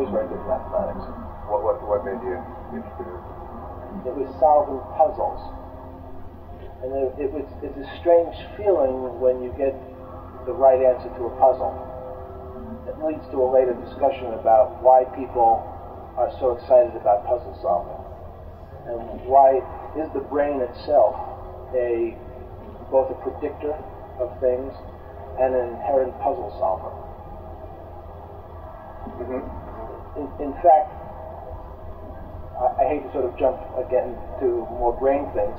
Always very good at mathematics. What, what, what made you interested? It was solving puzzles. And it, it was, it's a strange feeling when you get the right answer to a puzzle. It leads to a later discussion about why people are so excited about puzzle solving. And why is the brain itself a both a predictor of things and an inherent puzzle solver. Mm-hmm. In, in, fact, I, I hate to sort of jump again to more brain things,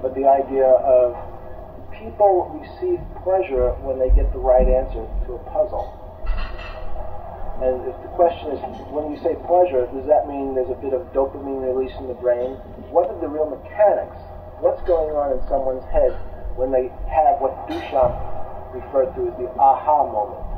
but the idea of people receive pleasure when they get the right answer to a puzzle. And if the question is, when you say pleasure, does that mean there's a bit of dopamine release in the brain? What are the real mechanics? What's going on in someone's head when they have what Duchamp referred to as the aha moment?